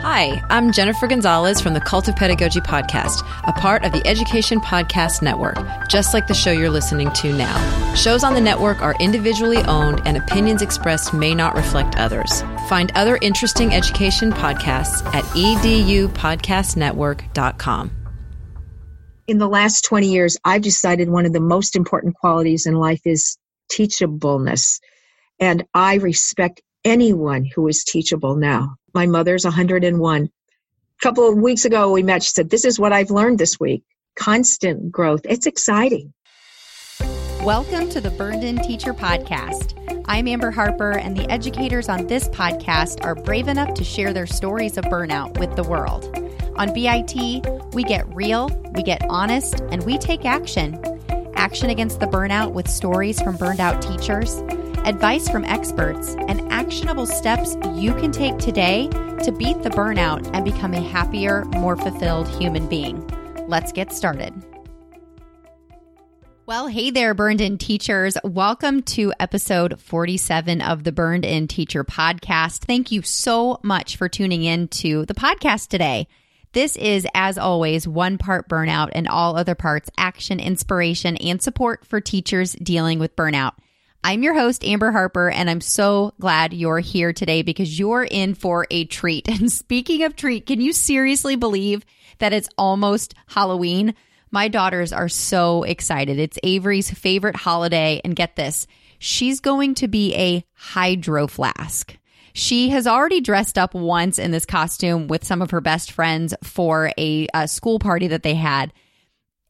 Hi, I'm Jennifer Gonzalez from the Cult of Pedagogy podcast, a part of the Education Podcast Network, just like the show you're listening to now. Shows on the network are individually owned and opinions expressed may not reflect others. Find other interesting education podcasts at edupodcastnetwork.com. In the last 20 years, I've decided one of the most important qualities in life is teachableness. And I respect anyone who is teachable now. My mother's 101. A couple of weeks ago, we met. She said, This is what I've learned this week constant growth. It's exciting. Welcome to the Burned In Teacher Podcast. I'm Amber Harper, and the educators on this podcast are brave enough to share their stories of burnout with the world. On BIT, we get real, we get honest, and we take action. Action against the burnout with stories from burned out teachers advice from experts, and actionable steps you can take today to beat the burnout and become a happier, more fulfilled human being. Let's get started. Well, hey there, Burned In teachers. Welcome to episode 47 of the Burned In Teacher podcast. Thank you so much for tuning in to the podcast today. This is, as always, one part burnout and all other parts action, inspiration, and support for teachers dealing with burnout. I'm your host, Amber Harper, and I'm so glad you're here today because you're in for a treat. And speaking of treat, can you seriously believe that it's almost Halloween? My daughters are so excited. It's Avery's favorite holiday. And get this, she's going to be a hydro flask. She has already dressed up once in this costume with some of her best friends for a, a school party that they had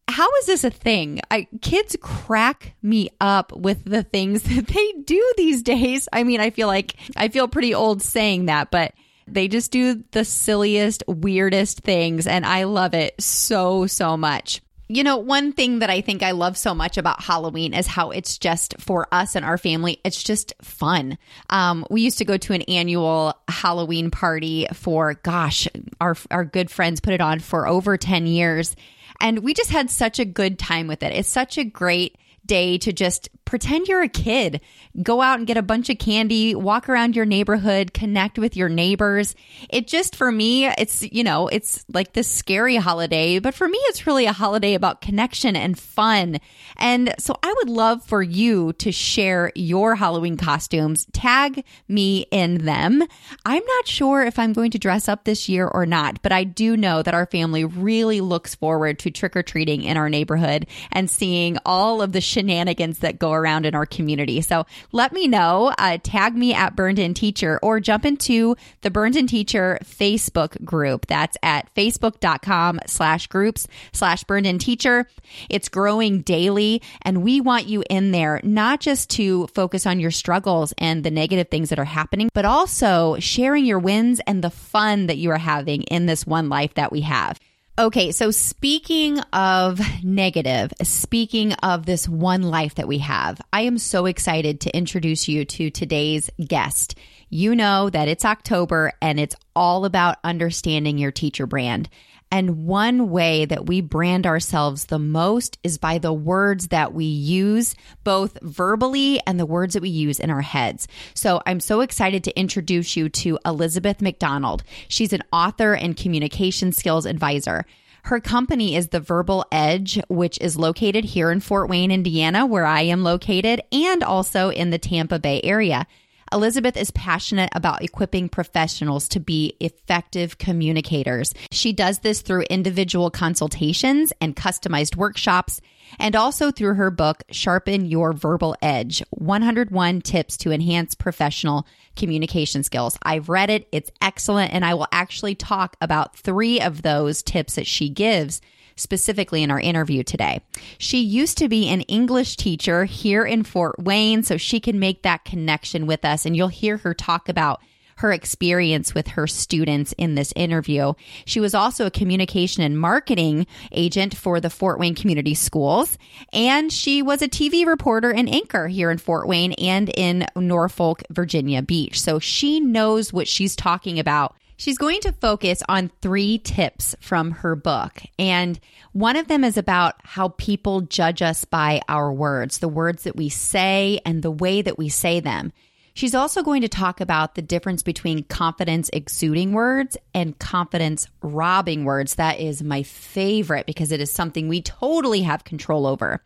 how is this a thing? I, kids crack me up with the things that they do these days. I mean, I feel like I feel pretty old saying that, but they just do the silliest, weirdest things. And I love it so, so much. You know, one thing that I think I love so much about Halloween is how it's just for us and our family, it's just fun. Um, we used to go to an annual Halloween party for, gosh, our, our good friends put it on for over 10 years. And we just had such a good time with it. It's such a great day to just pretend you're a kid. Go out and get a bunch of candy, walk around your neighborhood, connect with your neighbors. It just, for me, it's, you know, it's like this scary holiday, but for me, it's really a holiday about connection and fun. And so I would love for you to share your Halloween costumes, tag me in them. I'm not sure if I'm going to dress up this year or not, but I do know that our family really looks forward to trick or treating in our neighborhood and seeing all of the shenanigans that go around in our community. So let me know, uh, tag me at Burned In Teacher or jump into the Burned In Teacher Facebook group. That's at facebook.com slash groups slash Burned In Teacher. It's growing daily and we want you in there, not just to focus on your struggles and the negative things that are happening, but also sharing your wins and the fun that you are having in this one life that we have. Okay, so speaking of negative, speaking of this one life that we have, I am so excited to introduce you to today's guest. You know that it's October and it's all about understanding your teacher brand. And one way that we brand ourselves the most is by the words that we use, both verbally and the words that we use in our heads. So I'm so excited to introduce you to Elizabeth MacDonald. She's an author and communication skills advisor. Her company is the Verbal Edge, which is located here in Fort Wayne, Indiana, where I am located, and also in the Tampa Bay area. Elizabeth is passionate about equipping professionals to be effective communicators. She does this through individual consultations and customized workshops, and also through her book, Sharpen Your Verbal Edge 101 Tips to Enhance Professional Communication Skills. I've read it, it's excellent, and I will actually talk about three of those tips that she gives specifically in our interview today. She used to be an English teacher here in Fort Wayne, so she can make that connection with us. And you'll hear her talk about her experience with her students in this interview. She was also a communication and marketing agent for the Fort Wayne Community Schools, and she was a TV reporter and anchor here in Fort Wayne and in Norfolk, Virginia Beach. So she knows what she's talking about She's going to focus on three tips from her book. And one of them is about how people judge us by our words, the words that we say and the way that we say them. She's also going to talk about the difference between confidence exuding words and confidence robbing words. That is my favorite because it is something we totally have control over.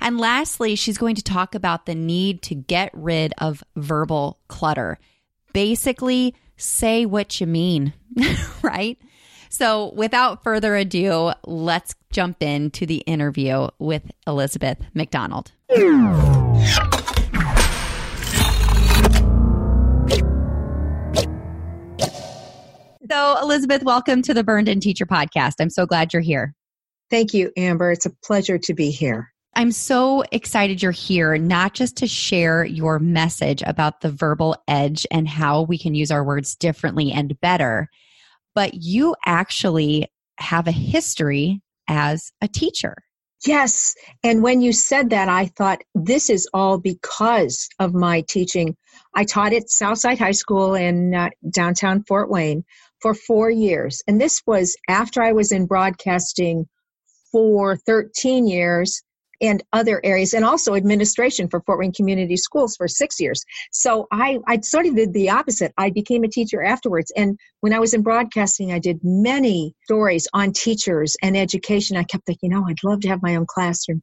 And lastly, she's going to talk about the need to get rid of verbal clutter. Basically, say what you mean, right? So, without further ado, let's jump into the interview with Elizabeth MacDonald. So, Elizabeth, welcome to the Burned In Teacher podcast. I'm so glad you're here. Thank you, Amber. It's a pleasure to be here. I'm so excited you're here, not just to share your message about the verbal edge and how we can use our words differently and better, but you actually have a history as a teacher. Yes. And when you said that, I thought this is all because of my teaching. I taught at Southside High School in uh, downtown Fort Wayne for four years. And this was after I was in broadcasting for 13 years and other areas and also administration for Fort Wayne Community Schools for six years. So I, I sort of did the opposite. I became a teacher afterwards. And when I was in broadcasting, I did many stories on teachers and education. I kept thinking, oh, I'd love to have my own classroom.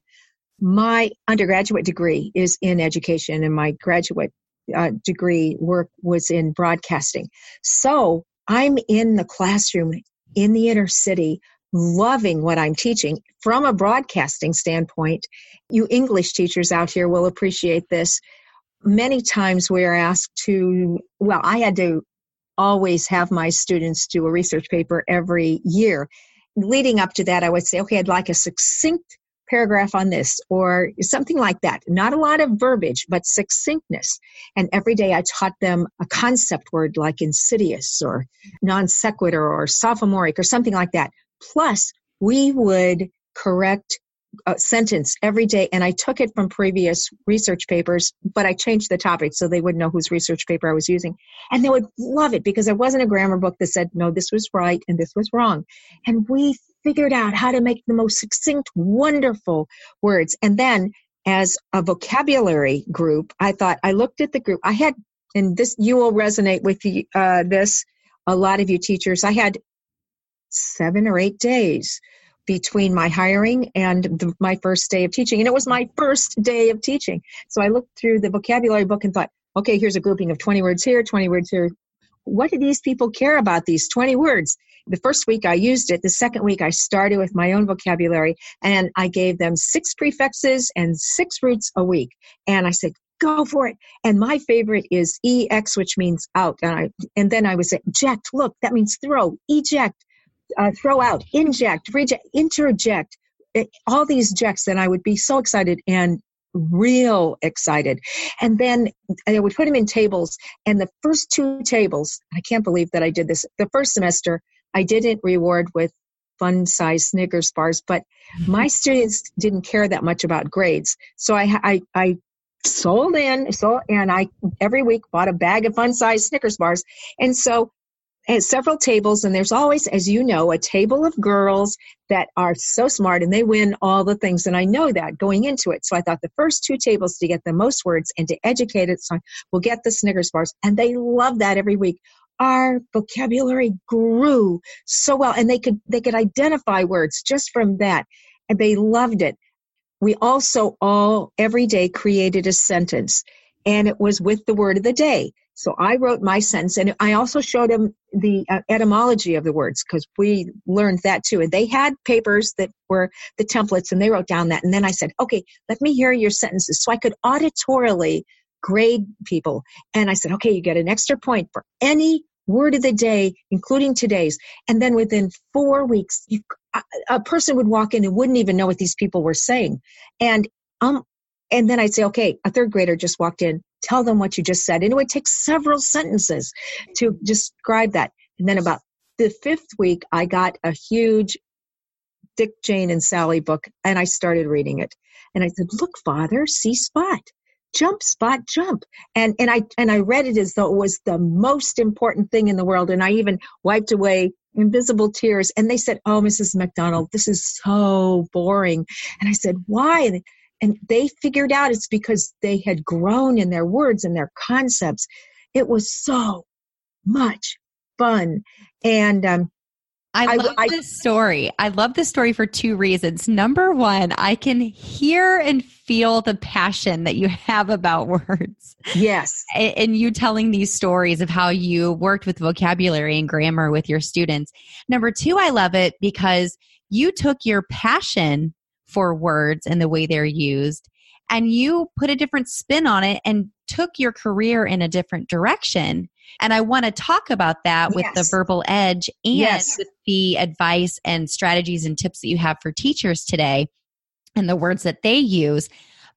My undergraduate degree is in education and my graduate uh, degree work was in broadcasting. So I'm in the classroom in the inner city, loving what I'm teaching from a broadcasting standpoint. You English teachers out here will appreciate this. Many times we are asked to, well, I had to always have my students do a research paper every year. Leading up to that, I would say, okay, I'd like a succinct paragraph on this or something like that. Not a lot of verbiage, but succinctness. And every day I taught them a concept word like insidious or non sequitur or sophomoric or something like that. Plus, we would correct a sentence every day and i took it from previous research papers but i changed the topic so they would know whose research paper i was using and they would love it because there wasn't a grammar book that said no this was right and this was wrong and we figured out how to make the most succinct, wonderful words. And then as a vocabulary group, I thought, I looked at the group. I had, and this, you will resonate with the, uh, this, a lot of you teachers. I had seven or eight days between my hiring and the, my first day of teaching. And it was my first day of teaching. So I looked through the vocabulary book and thought, okay, here's a grouping of 20 words here, 20 words here. What do these people care about these 20 words? the first week I used it. The second week I started with my own vocabulary and I gave them six prefixes and six roots a week. And I said, go for it. And my favorite is EX, which means out. And, I, and then I was eject. Look, that means throw, eject, uh, throw out, inject, reject, interject. Eh, all these jects, and I would be so excited and real excited. And then I would put them in tables. And the first two tables, I can't believe that I did this. The first semester, I didn't reward with fun size Snickers bars, but my mm-hmm. students didn't care that much about grades. So I, I, I sold in, so, and I every week bought a bag of fun size Snickers bars. And so at several tables, and there's always, as you know, a table of girls that are so smart and they win all the things. And I know that going into it. So I thought the first two tables to get the most words and to educate it, so will get the Snickers bars. And they love that every week our vocabulary grew so well and they could they could identify words just from that and they loved it we also all every day created a sentence and it was with the word of the day so i wrote my sentence and i also showed them the uh, etymology of the words because we learned that too and they had papers that were the templates and they wrote down that and then i said okay let me hear your sentences so i could auditorily grade people. And I said, okay, you get an extra point for any word of the day, including today's. And then within four weeks, you, a, a person would walk in and wouldn't even know what these people were saying. And um, and then I'd say, okay, a third grader just walked in. Tell them what you just said. And it would take several sentences to describe that. And then about the fifth week, I got a huge Dick, Jane, and Sally book, and I started reading it. And I said, look, father, see spot jump spot jump and and i and i read it as though it was the most important thing in the world and i even wiped away invisible tears and they said oh mrs macdonald this is so boring and i said why and they figured out it's because they had grown in their words and their concepts. It was so much fun. And um, I love I, this story. I love this story for two reasons. Number one, I can hear and feel the passion that you have about words. Yes. And you telling these stories of how you worked with vocabulary and grammar with your students. Number two, I love it because you took your passion for words and the way they're used and you put a different spin on it and took your career in a different direction. And I want to talk about that with yes. the verbal edge and yes. with the advice and strategies and tips that you have for teachers today and the words that they use.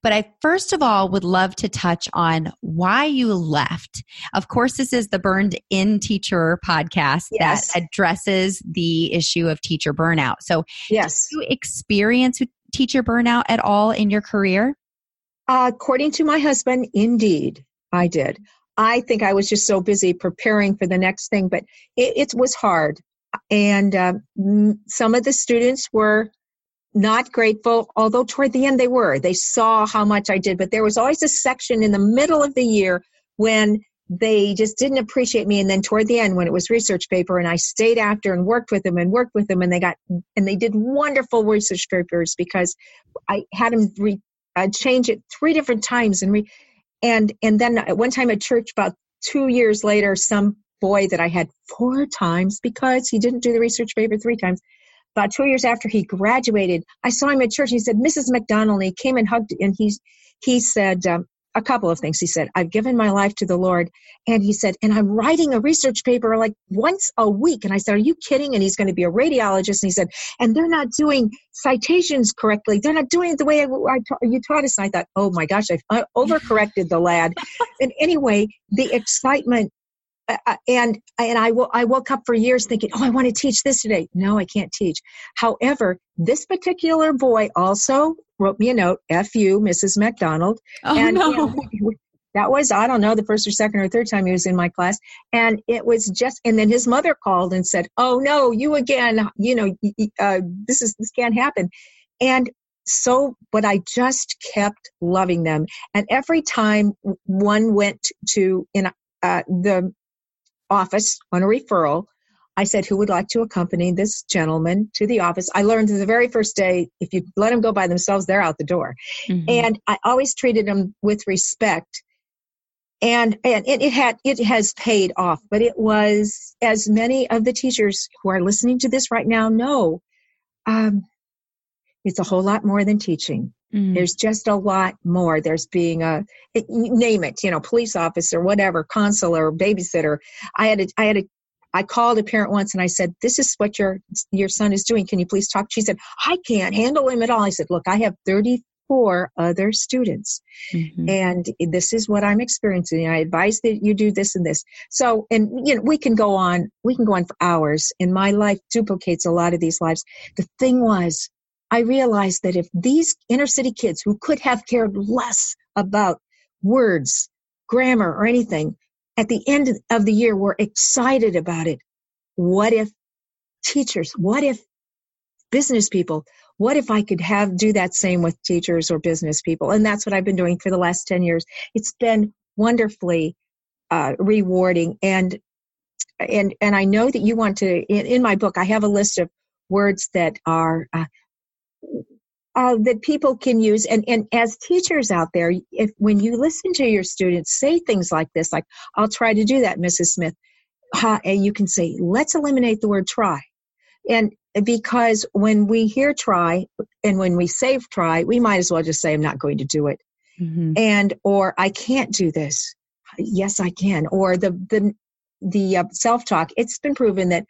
But I first of all would love to touch on why you left. Of course, this is the Burned In Teacher podcast yes. that addresses the issue of teacher burnout. So, yes, you experience teacher burnout at all in your career? Uh, according to my husband, indeed, I did. I think I was just so busy preparing for the next thing, but it, it was hard. And um, some of the students were not grateful, although toward the end they were. They saw how much I did, but there was always a section in the middle of the year when they just didn't appreciate me. And then toward the end when it was research paper and i stayed after and worked with them and worked with them and they got and they did wonderful research papers because i had them re, uh, change it three different times and re, and and then at one time at church about two years later some boy that i had four times because he didn't do the research paper three times about two years after he graduated i saw him at church. He said mrs macdonald he came and hugged and he he said um, a couple of things. He said, I've given my life to the Lord. And he said, and I'm writing a research paper like once a week. And I said, Are you kidding? And he's going to be a radiologist. And he said, And they're not doing citations correctly. They're not doing it the way I, I you taught us. And I thought, Oh my gosh, I've overcorrected the lad. and anyway, the excitement. And and I, w- I woke up for years thinking, oh, I want to teach this today. No, I can't teach. However, this particular boy also wrote me a note, F you, Mrs. MacDonald. Oh, and no. That was, I don't know, the first or second or third time he was in my class. And it was just, and then his mother called and said, Oh no, you again, you know, uh, this is, this can't happen. And so, but I just kept loving them. And every time one went to, in uh, the office on a referral, I said, Who would like to accompany this gentleman to the office? I learned the very first day, if you let them go by themselves, they're out the door. Mm-hmm. And I always treated them with respect. And, and it, it had it has paid off, but it was as many of the teachers who are listening to this right now know, um, it's a whole lot more than teaching. Mm. There's just a lot more. There's being a name it, you know, police officer, whatever, consular, babysitter. I had a I had a I called a parent once and I said, "This is what your your son is doing. Can you please talk?" She said, "I can't handle him at all." I said, "Look, I have 34 other students, mm-hmm. and this is what I'm experiencing. I advise that you do this and this." So, and you know, we can go on. We can go on for hours. And my life duplicates a lot of these lives. The thing was, I realized that if these inner city kids who could have cared less about words, grammar, or anything at the end of the year we're excited about it. What if teachers, what if business people, what if I could have do that same with teachers or business people? And that's what I've been doing for the last 10 years. It's been wonderfully uh, rewarding and and and I know that you want to in, in, my book I have a list of words that are uh, uh, that people can use. And, and as teachers out there if when you listen to your students say things like this like i'll try to do that mrs smith uh, and you can say let's eliminate the word try. And because when we hear try and when we say try we might as well just say i'm not going to do it. Mm-hmm. and or i can't do this. Yes i can. Or the the the uh, self-talk it's been proven that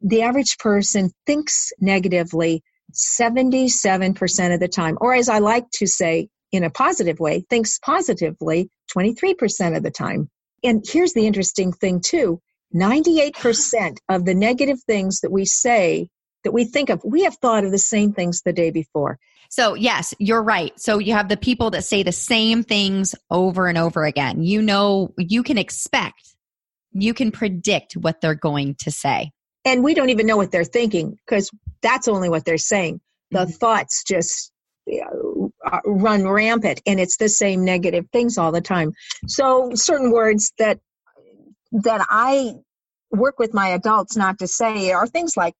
the average person thinks negatively 77% of the time, or as I like to say in a positive way, thinks positively 23% of the time. And here's the interesting thing, too 98% of the negative things that we say, that we think of, we have thought of the same things the day before. So, yes, you're right. So, you have the people that say the same things over and over again. You know, you can expect, you can predict what they're going to say and we don't even know what they're thinking because that's only what they're saying. The mm-hmm. thoughts just you know, uh, run rampant and it's the same negative things all the time. So certain words that that i work with my adults not to say are things like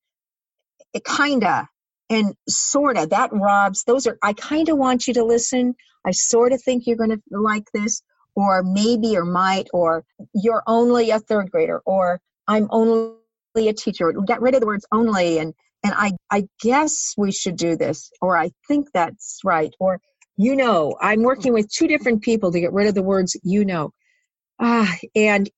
it kinda and sorta that robs those are i kind of want you to listen. I sort of think you're going to like this or maybe or might or you're only a third grader or i'm only a teacher get rid of the words only and and I, I guess we should do this, or I think that's right, or you know, I'm working with two different people to get rid of the words you know. Ah, and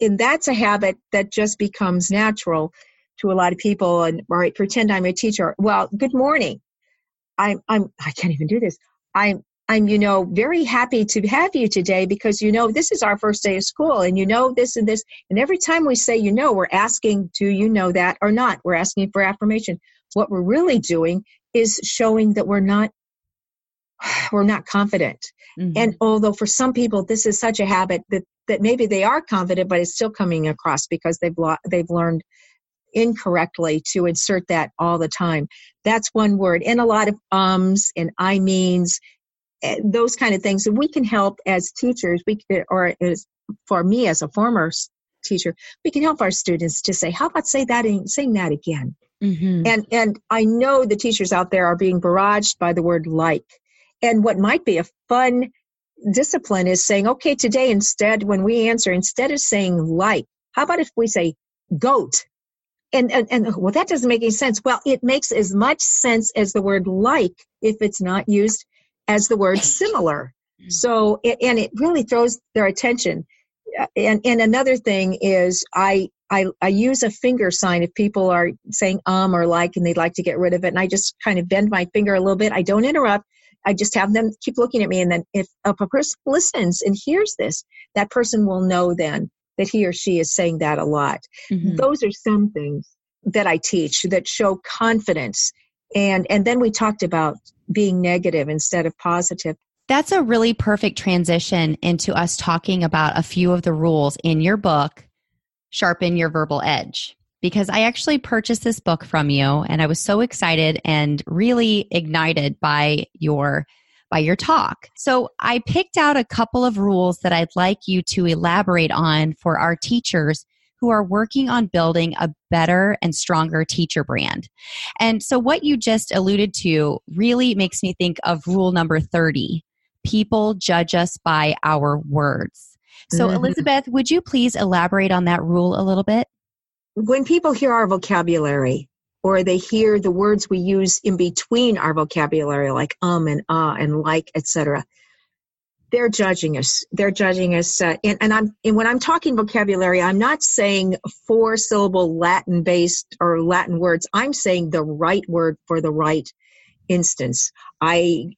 and that's a habit that just becomes natural to a lot of people. And right, pretend I'm a teacher. Well, good morning. I'm I'm I can't even do this. I'm I'm, you know, very happy to have you today because, you know, this is our first day of school and you know this and this. And every time we say, you know, we're asking, do you know that or not? We're asking for affirmation. What we're really doing is showing that we're not we're not confident. Mm-hmm. And although for some people this is such a habit that that maybe they are confident, but it's still coming across because they've lo- they've learned incorrectly to insert that all the time. That's one word. And a lot of ums and I means those kind of things. And we can help as teachers, we or as for me as a former teacher, we can help our students to say, "How about say that and saying that again?" Mm-hmm. And and I know the teachers out there are being barraged by the word like, and what might be a fun discipline is saying, "Okay, today instead, when we answer, instead of saying like, how about if we say goat?" And, and, and well that doesn't make any sense well it makes as much sense as the word like if it's not used as the word similar. Mm-hmm. So, and it really throws their attention. Uh, and, and another thing is I, I, I use a finger sign if people are saying um or like and they'd like to get rid of it. And I just kind of bend my finger a little bit. I don't interrupt. I just have them keep looking at me. And then if a person listens and hears this, that person will know then that he or she is saying that a lot. Mm-hmm. Those are some things that I teach that show confidence. And, and then we talked about being negative instead of positive. That's a really perfect transition into us talking about a few of the rules in your book, Sharpen Your Verbal Edge. Because I actually purchased this book from you and I was so excited and really ignited by your by your talk. So I picked out a couple of rules that I'd like you to elaborate on for our teachers who are working on building a better and stronger teacher brand. And so, what you just alluded to really makes me think of rule number 30 people judge us by our words. So, mm-hmm. Elizabeth, would you please elaborate on that rule a little bit? When people hear our vocabulary, or they hear the words we use in between our vocabulary like um and ah uh and like etc they're judging us. They're judging us. Uh, and, and I'm and when I'm talking vocabulary, I'm not saying four syllable Latin based or Latin words. I'm saying the right word for the right instance. I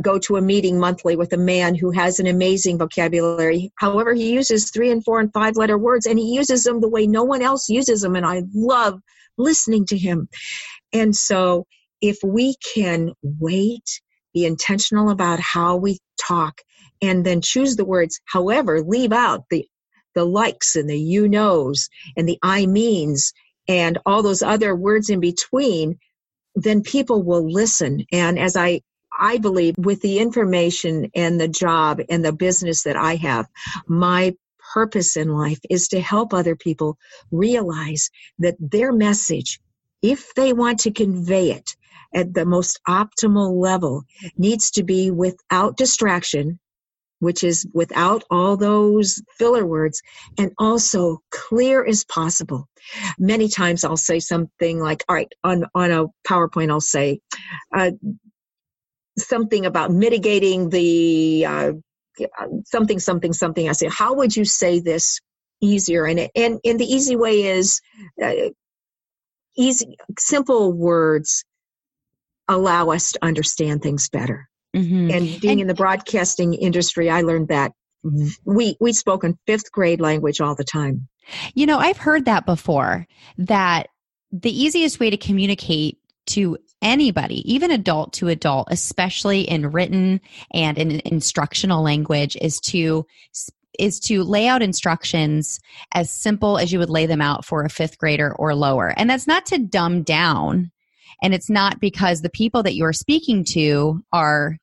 go to a meeting monthly with a man who has an amazing vocabulary. However, he uses three and four and five letter words and he uses them the way no one else uses them. And I love listening to him. And so if we can wait, be intentional about how we talk and then choose the words. However, leave out the the likes and the you knows and the I means and all those other words in between, then people will listen. And as I I believe with the information and the job and the business that I have, my purpose in life is to help other people realize that their message, if they want to convey it at the most optimal level, needs to be without distraction, which is without all those filler words and also clear as possible. Many times I'll say something like, all right, on, on a PowerPoint, I'll say uh, something about mitigating the uh, something, something, something. I say, how would you say this easier? And, and, and the easy way is uh, easy, simple words allow us to understand things better. Mm-hmm. And being and, in the broadcasting industry, I learned that we we spoke in fifth grade language all the time. You know, I've heard that before. That the easiest way to communicate to anybody, even adult to adult, especially in written and in instructional language, is to is to lay out instructions as simple as you would lay them out for a fifth grader or lower. And that's not to dumb down. And it's not because the people that you're speaking to are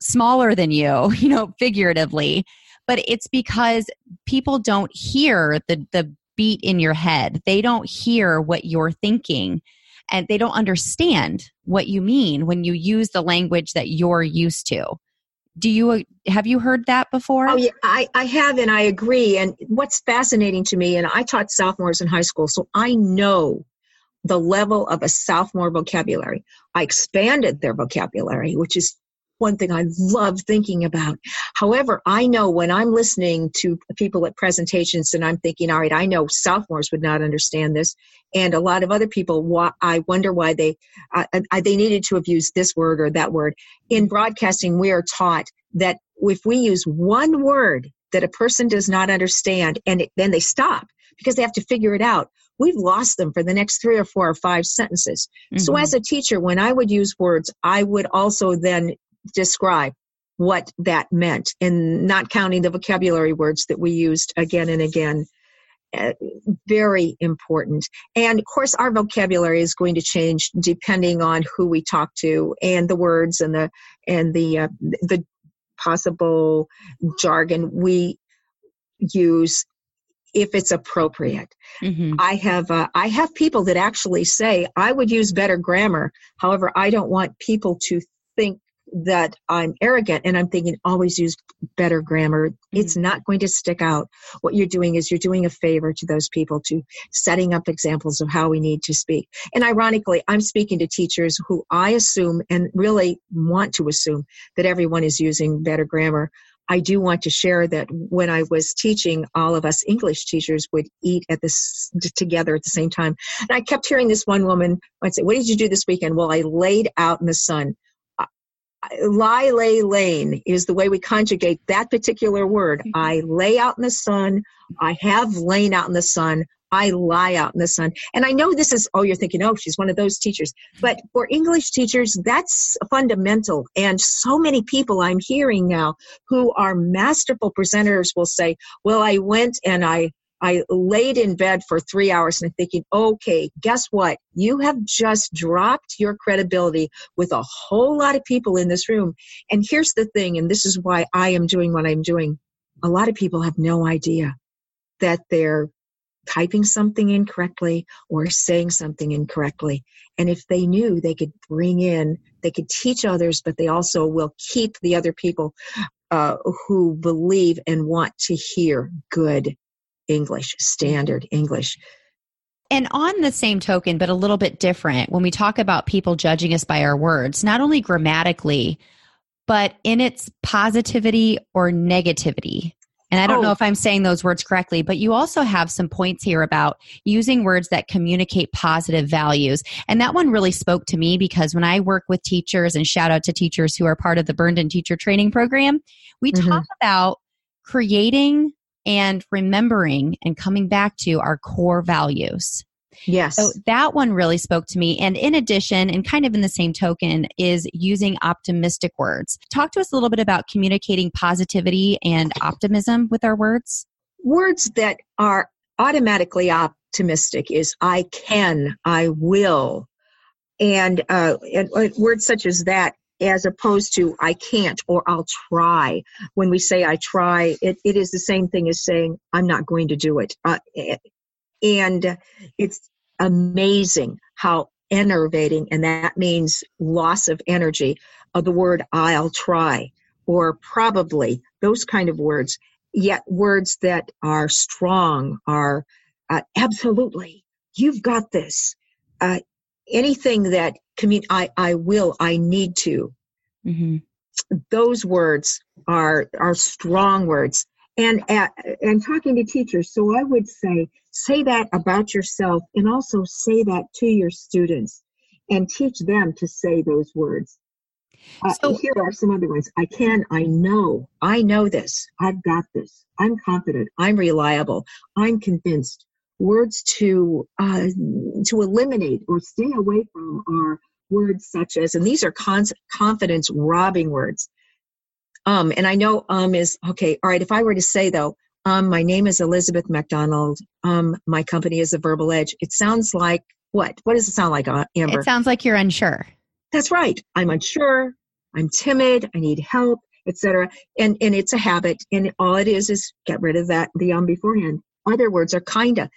smaller than you, you know, figuratively, but it's because people don't hear the the beat in your head. They don't hear what you're thinking and they don't understand what you mean when you use the language that you're used to. Do you uh, have you heard that before? Oh yeah, I, I have and I agree. And what's fascinating to me, and I taught sophomores in high school, so I know the level of a sophomore vocabulary. I expanded their vocabulary, which is one thing I love thinking about. However, I know when I'm listening to people at presentations and I'm thinking, all right, I know sophomores would not understand this. And a lot of other people, I wonder why they, uh, they needed to have used this word or that word. In broadcasting, we are taught that if we use one word that a person does not understand and it, then they stop because they have to figure it out we've lost them for the next three or four or five sentences. Mm-hmm. So as a teacher, when I would use words, I would also then describe what that meant and not counting the vocabulary words that we used again and again. Uh, very important. And of course, our vocabulary is going to change depending on who we talk to and the words and the and the uh, the possible jargon we use if it's appropriate. Mm-hmm. I have uh, I have people that actually say I would use better grammar. However, I don't want people to think that I'm arrogant and I'm thinking always use better grammar. Mm-hmm. It's not going to stick out. What you're doing is you're doing a favor to those people to setting up examples of how we need to speak. And ironically, I'm speaking to teachers who I assume and really want to assume that everyone is using better grammar. I do want to share that when I was teaching, all of us English teachers would eat at this together at the same time. And I kept hearing this one woman. I'd say, "What did you do this weekend?" Well, I laid out in the sun lie, lay, lain is the way we conjugate that particular word. Mm-hmm. I lay out in the sun. I have lain out in the sun. I lie out in the sun. And I know this is, oh, you're thinking, oh, she's one of those teachers. But for English teachers, that's fundamental. And so many people I'm hearing now who are masterful presenters will say, well, I went and I I laid in bed for three hours and thinking, okay, guess what? You have just dropped your credibility with a whole lot of people in this room. And here's the thing, and this is why I am doing what I'm doing. A lot of people have no idea that they're typing something incorrectly or saying something incorrectly. And if they knew, they could bring in, they could teach others, but they also will keep the other people uh, who believe and want to hear good English, standard English. And on the same token, but a little bit different, when we talk about people judging us by our words, not only grammatically, but in its positivity or negativity. And I don't oh. know if I'm saying those words correctly, but you also have some points here about using words that communicate positive values. And that one really spoke to me because when I work with teachers and shout out to teachers who are part of the Burned In Teacher Training Program, we mm-hmm. talk about creating and remembering and coming back to our core values. Yes. So that one really spoke to me. And in addition, and kind of in the same token, is using optimistic words. Talk to us a little bit about communicating positivity and optimism with our words. Words that are automatically optimistic is I can, I will. And, uh, and words such as that as opposed to I can't or I'll try. When we say I try, it, it is the same thing as saying I'm not going to do it. Uh, and it's amazing how enervating, and that means loss of energy, of the word I'll try or probably, those kind of words. Yet words that are strong are uh, absolutely, you've got this. Uh, anything that commun- I, I will, I need to. Mm-hmm. Those words are are strong words. And at, and talking to teachers, so I would say say that about yourself, and also say that to your students, and teach them to say those words. Uh, so, here are some other ones. I can, I know, I know this, I've got this, I'm confident, I'm reliable, I'm convinced, words to uh, to eliminate or stay away from are words such as, and these are con- confidence robbing words. Um, and I know um is okay. All right. If I were to say though, um, my name is Elizabeth MacDonald. Um, my company is a Verbal Edge. It sounds like what? What does it sound like, uh, Amber? It sounds like you're unsure. That's right. I'm unsure. I'm timid, I need help, etc. And and it's a habit, and all it is is get rid of that the um beforehand. Other words are kinda.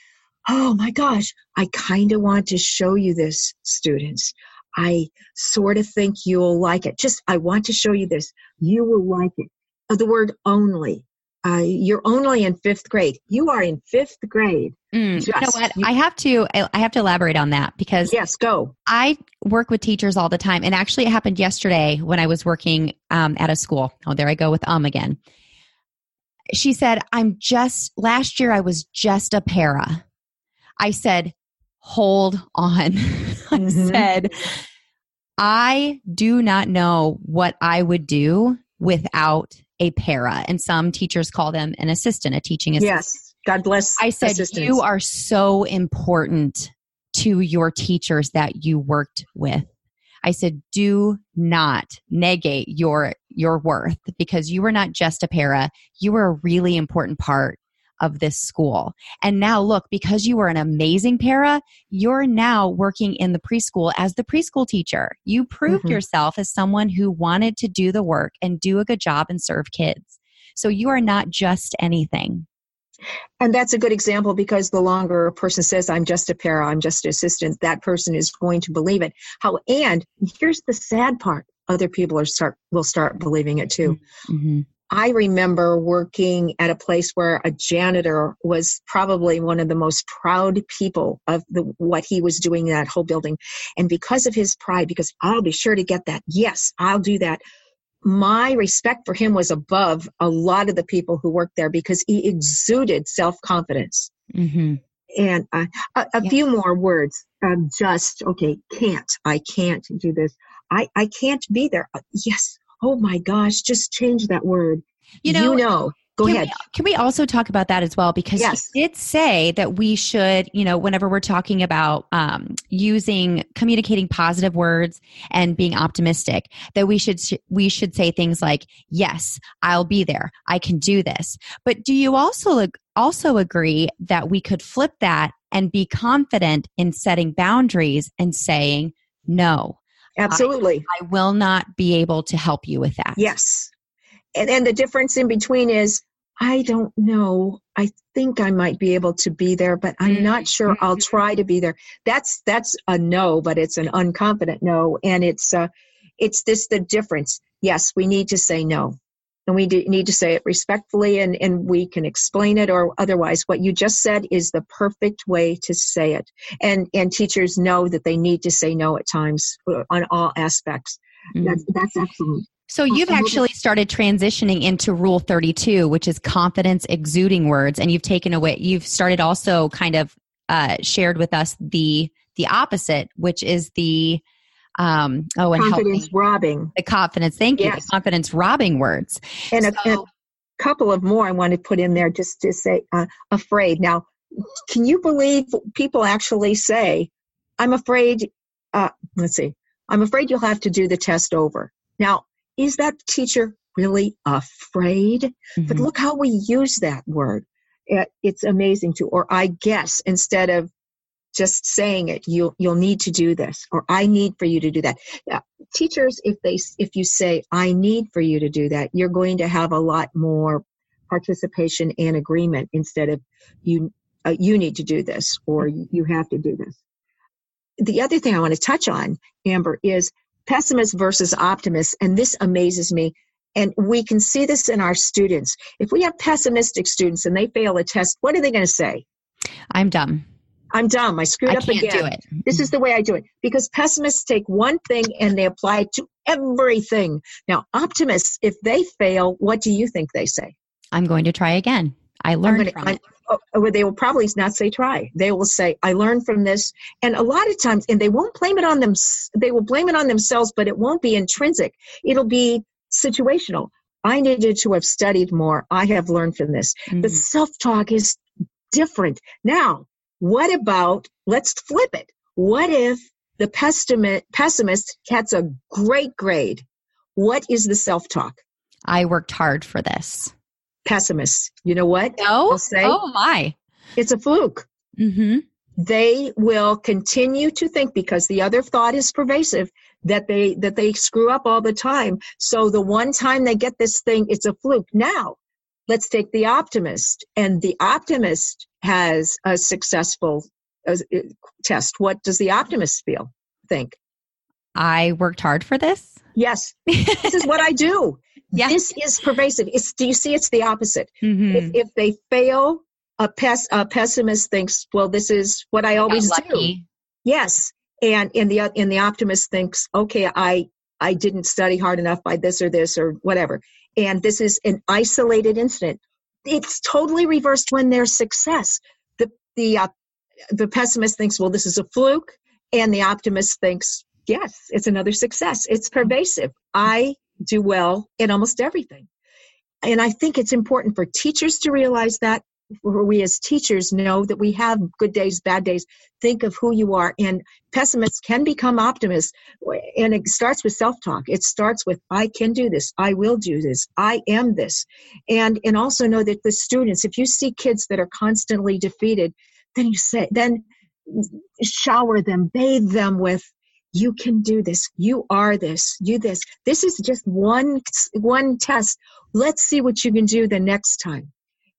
Oh my gosh, I kinda want to show you this, students. I sort of think you'll like it. Just I want to show you this. You will like it. Uh, the word only. Uh, you're only in fifth grade. You are in fifth grade. Mm, you know what? I have to. I have to elaborate on that because yes, go. I work with teachers all the time, and actually, it happened yesterday when I was working um, at a school. Oh, there I go with um again. She said, "I'm just last year. I was just a para." I said, "Hold on." I mm-hmm. said, "I do not know what I would do without a para, and some teachers call them an assistant, a teaching assistant." Yes God bless. I said, assistants. You are so important to your teachers that you worked with. I said, do not negate your your worth because you were not just a para, you were a really important part of this school. And now look, because you were an amazing para, you're now working in the preschool as the preschool teacher. You proved mm-hmm. yourself as someone who wanted to do the work and do a good job and serve kids. So you are not just anything. And that's a good example because the longer a person says, I'm just a para, I'm just an assistant, that person is going to believe it. How and here's the sad part. Other people are start will start believing it too. Mm-hmm. I remember working at a place where a janitor was probably one of the most proud people of the, what he was doing in that whole building. And because of his pride, because I'll be sure to get that. Yes, I'll do that my respect for him was above a lot of the people who worked there because he exuded self confidence. Mm-hmm. And uh, a, a yeah. few more words. Um, just okay. Can't. I can't do this. I I can't be there. Uh, yes. Oh my gosh. Just change that word. You know. You know. Go can ahead. We, can we also talk about that as well? Because yes. he did say that we should, you know, whenever we're talking about um, using communicating positive words and being optimistic, that we should we should say things like, "Yes, I'll be there. I can do this." But do you also also agree that we could flip that and be confident in setting boundaries and saying, "No, absolutely, I, I will not be able to help you with that." Yes, and, and the difference in between is I don't know. I think I might be able to be there, but I'm not sure. I'll mm-hmm. try to be there. That's that's a no, but it's an unconfident no, and it's uh, it's this the difference. Yes, we need to say no, and we need to say it respectfully, and and we can explain it or otherwise. What you just said is the perfect way to say it, and and teachers know that they need to say no at times uh, on all aspects. Mm-hmm. That's that's excellent. So you've actually started transitioning into rule 32, which is confidence exuding words. And you've taken away, you've started also kind of uh, shared with us the, the opposite, which is the, um, oh, and confidence robbing. The confidence, thank you. Yes. The confidence robbing words. And, so, a, and, a, couple of more I want to put in there just to say uh, afraid. Now, can you believe people actually say, I'm afraid, uh, let's see, I'm afraid you'll have to do the test over. Now, is that teacher really afraid? Mm-hmm. But look how we use that word. It's amazing to, or I guess instead of just saying it, you'll you'll need to do this, or I need for you to do that. Yeah, teachers, if they if you say I need for you to do that, you're going to have a lot more participation and agreement instead of you uh, you need to do this or you have to do this. The other thing I want to touch on, Amber, is pessimist versus optimist. And this amazes me. And we can see this in our students. If we have pessimistic students and they fail a test, what are they going to say? I'm dumb. I'm dumb. I screwed I up again. This is the way I do it. Because pessimists take one thing and they apply it to everything. Now, optimists, if they fail, what do you think they say? I'm going to try again. I learned gonna, from I, it. Oh, they will probably not say try. They will say, I learned from this. And a lot of times, and they won't blame it on them, they will blame it on themselves, but it won't be intrinsic. It'll be situational. I needed to have studied more. I have learned from this. Mm-hmm. The self talk is different. Now, what about, let's flip it. What if the pessimist, pessimist gets a great grade? What is the self talk? I worked hard for this Pessimist. You know what? No. Say, oh my. It's a fluke. Mm-hmm. they will continue to think because the other thought is pervasive that they that they screw up all the time so the one time they get this thing it's a fluke now let's take the optimist. And the optimist has a successful uh, test. What does the optimist feel? Think. I worked hard for this. Yes. This is what i do. Yeah. this is pervasive. It's do you see? It's the opposite. Mm-hmm. if, if they fail a, pes- a pessimist thinks well this is what i always do. yes. And in the in the optimist thinks okay i i didn't study hard enough by this or this or whatever and this is an isolated incident. It's totally reversed when there's success. The the uh, the pessimist thinks well this is a fluke and the optimist thinks yes it's another success. It's pervasive. I do well in almost everything. And i think it's important for teachers to realize that where we as teachers know that we have good days, bad days. Think of who you are. And pessimists can become optimists. And it starts with self talk. It starts with, I can do this. I will do this. I am this. And, and also know that the students, if you see kids that are constantly defeated, then you say, then shower them, bathe them with, you can do this. You are this. You this. This is just one, one test. Let's see what you can do the next time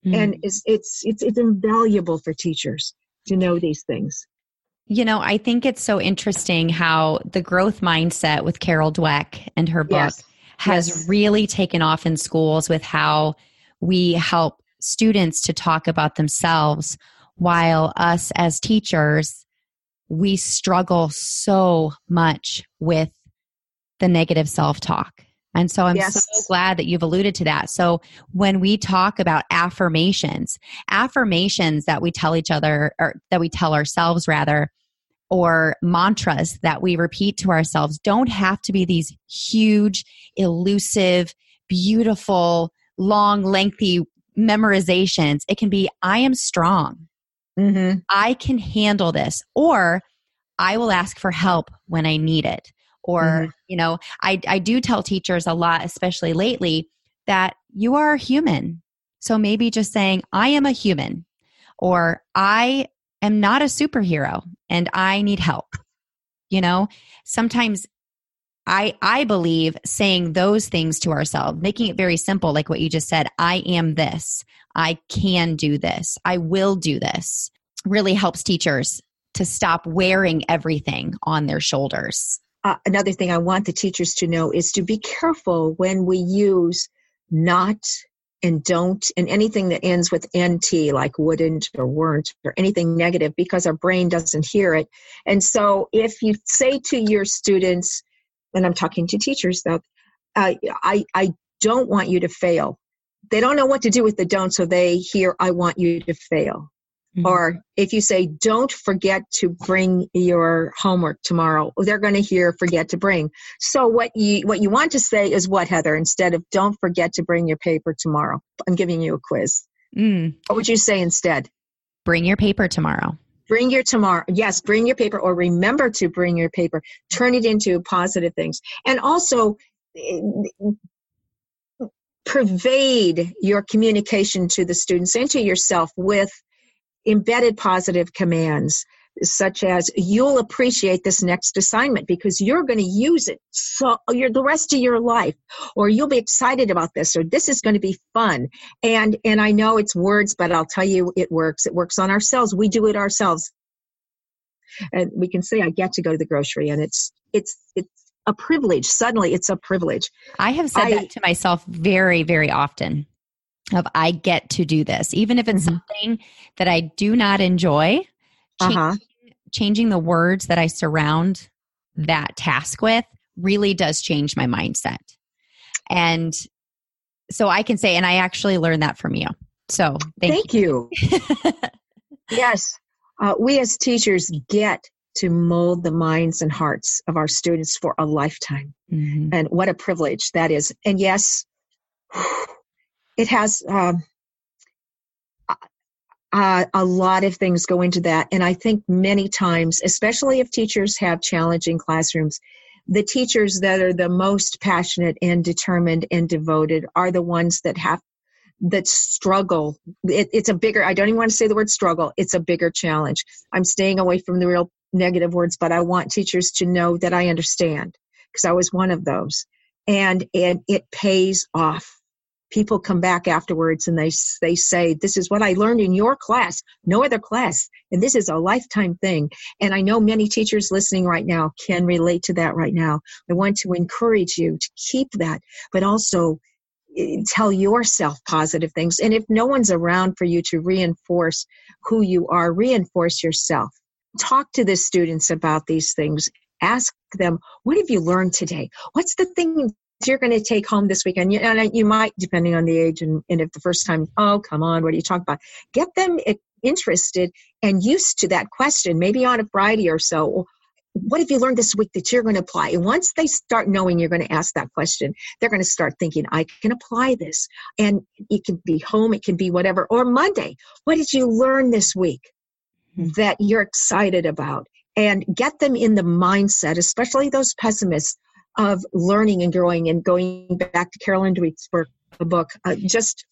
mm. and it's, it's it's it's invaluable for teachers to know these things you know i think it's so interesting how the growth mindset with carol dweck and her book yes. has yes. really taken off in schools with how we help students to talk about themselves while us as teachers we struggle so much with the negative self-talk and so I'm yes. so glad that you've alluded to that. So when we talk about affirmations, affirmations that we tell each other or that we tell ourselves rather, or mantras that we repeat to ourselves don't have to be these huge, elusive, beautiful, long, lengthy memorizations. It can be, I am strong. Mm-hmm. I can handle this. Or I will ask for help when I need it or mm-hmm. you know I, I do tell teachers a lot especially lately that you are human. So maybe just saying i am a human or i am not a superhero and i need help you know? Sometimes i i believe saying those things to ourselves making it very simple like what you just said i am this. I can do this. I will do this really helps teachers to stop wearing everything on their shoulders uh, another thing I want the teachers to know is to be careful when we use not and don't and anything that ends with nt like wouldn't or weren't or anything negative because our brain doesn't hear it. And so if you say to your students and i'm talking to teachers though uh, i i don't want you to fail. They don't know what to do with the don't so they hear i want you to fail Mm-hmm. Or if you say, don't forget to bring your homework tomorrow, they're going to hear forget to bring. So what you, what you want to say is what, Heather, instead of don't forget to bring your paper tomorrow. I'm giving you a quiz. Mm. What would you say instead? Bring your paper tomorrow. Bring your tomorrow. Yes, bring your paper or remember to bring your paper. Turn it into positive things. And also, eh, pervade your communication to the students and to yourself with embedded positive commands such as you'll appreciate this next assignment because you're going to use it so you're the rest of your life or you'll be excited about this or this is going to be fun. And and i know it's words but i'll tell you it works. It works on ourselves. We do it ourselves. And we can say i get to go to the grocery and it's it's it's a privilege. Suddenly it's a privilege. I have said I, that to myself very very often of I get to do this, even if it's mm-hmm. something that I do not enjoy. Changing, uh-huh. changing the words that I surround that task with really does change my mindset. And so I can say, and I actually learned that from you. So thank, thank you. you. yes, uh, we as teachers get to mold the minds and hearts of our students for a lifetime. Mm-hmm. And what a privilege that is. And yes, it has um, uh, a lot of things go into that. And I think many times, especially if teachers have challenging classrooms, the teachers that are the most passionate and determined and devoted are the ones that have that struggle. It, it's a bigger, I don't even want to say the word struggle, it's a bigger challenge. I'm staying away from the real negative words, but I want teachers to know that I understand because I was one of those. And, and it pays off. People come back afterwards and they, they say, This is what I learned in your class, no other class. And this is a lifetime thing. And I know many teachers listening right now can relate to that right now. I want to encourage you to keep that, but also eh, tell yourself positive things. And if no one's around for you to reinforce who you are, reinforce yourself. Talk to the students about these things. Ask them, what have you learned today? What's the thing you're going to take home this weekend? You, And you might, depending on the age, and, and if the first time, oh, come on, what are you talking about? Get them interested and used to that question, maybe on a Friday or so what have you learned this week that you're going to apply? And once they start knowing you're going to ask that question, they're going to start thinking, I can apply this. And it can be home, it can be whatever. Or Monday, what did you learn this week mm-hmm. that you're excited about? And get them in the mindset, especially those pessimists, of learning and growing and going back to Carolyn Dweck's book, uh, just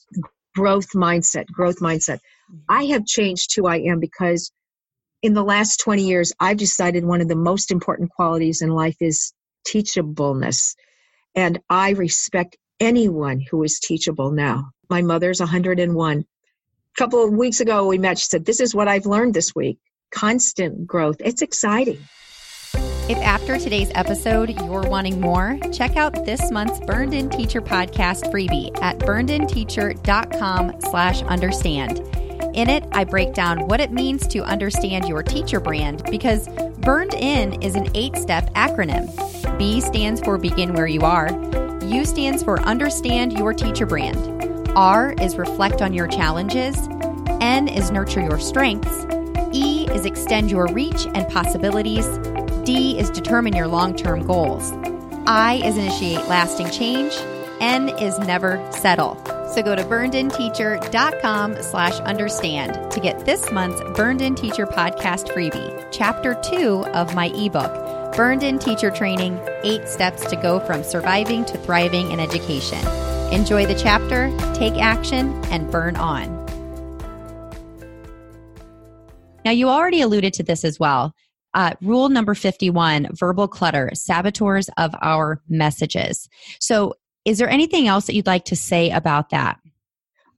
growth mindset, growth mindset. Mm-hmm. I have changed who I am because in the last 20 years, I've decided one of the most important qualities in life is teachableness. And I respect anyone who is teachable now. My mother's 101. A couple of weeks ago, we met. She said, This is what I've learned this week constant growth. It's exciting. If after today's episode you're wanting more, check out this month's Burned In Teacher podcast freebie at burnedinteacher.com slash understand. In it, I break down what it means to understand your teacher brand because Burned In is an eight step acronym. B stands for Begin Where You Are, U stands for Understand Your Teacher Brand, R is Reflect on Your Challenges, N is Nurture Your Strengths, E is Extend Your Reach and Possibilities, D is Determine Your Long Term Goals, I is Initiate Lasting Change, N is Never Settle. So go to burnedinteacher.com slash understand to get this month's Burned In Teacher podcast freebie, chapter two of my ebook, Burned In Teacher Training, Eight Steps to Go from Surviving to Thriving in Education. Enjoy the chapter, take action, and burn on. Now, you already alluded to this as well. Uh, rule number 51 verbal clutter, saboteurs of our messages. So, is there anything else that you'd like to say about that?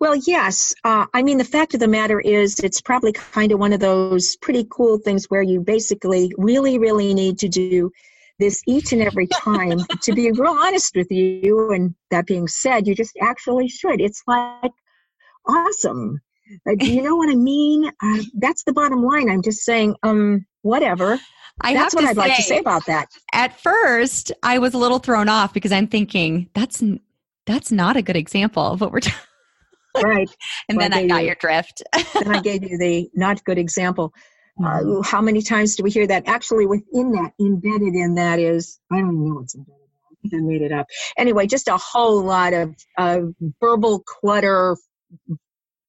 Well, yes. Uh, I mean, the fact of the matter is, it's probably kind of one of those pretty cool things where you basically really, really need to do this each and every time to be real honest with you. And that being said, you just actually should. It's like awesome. Uh, do you know what I mean? Uh, that's the bottom line. I'm just saying, um, whatever. I that's what I'd say, like to say about that. At first, I was a little thrown off because I'm thinking that's that's not a good example of what we're talking. Right. and well, then I, got you, your drift. then I gave you the not good example. Uh, mm-hmm. how many times do we hear that? Actually, within that, embedded in that is, I don't even know what's embedded. I made it up. Anyway, just a whole lot of uh, verbal clutter,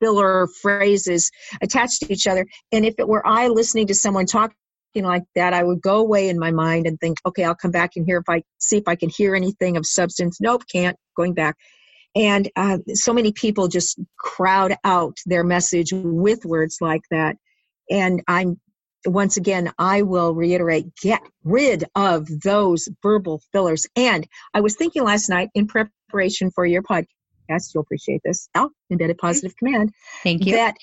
filler phrases attached to each other. And if it were I listening to someone talking like that, I would go away in my mind and think, okay, I'll come back and hear if I see if I can hear anything of substance. Nope, can't. Going back. And uh, so many people just crowd out their message with words like that. And I'm once again, I will reiterate get rid of those verbal fillers. And I was thinking last night in preparation for your podcast, you'll appreciate this. Oh, embedded mm-hmm. positive command. Thank you. That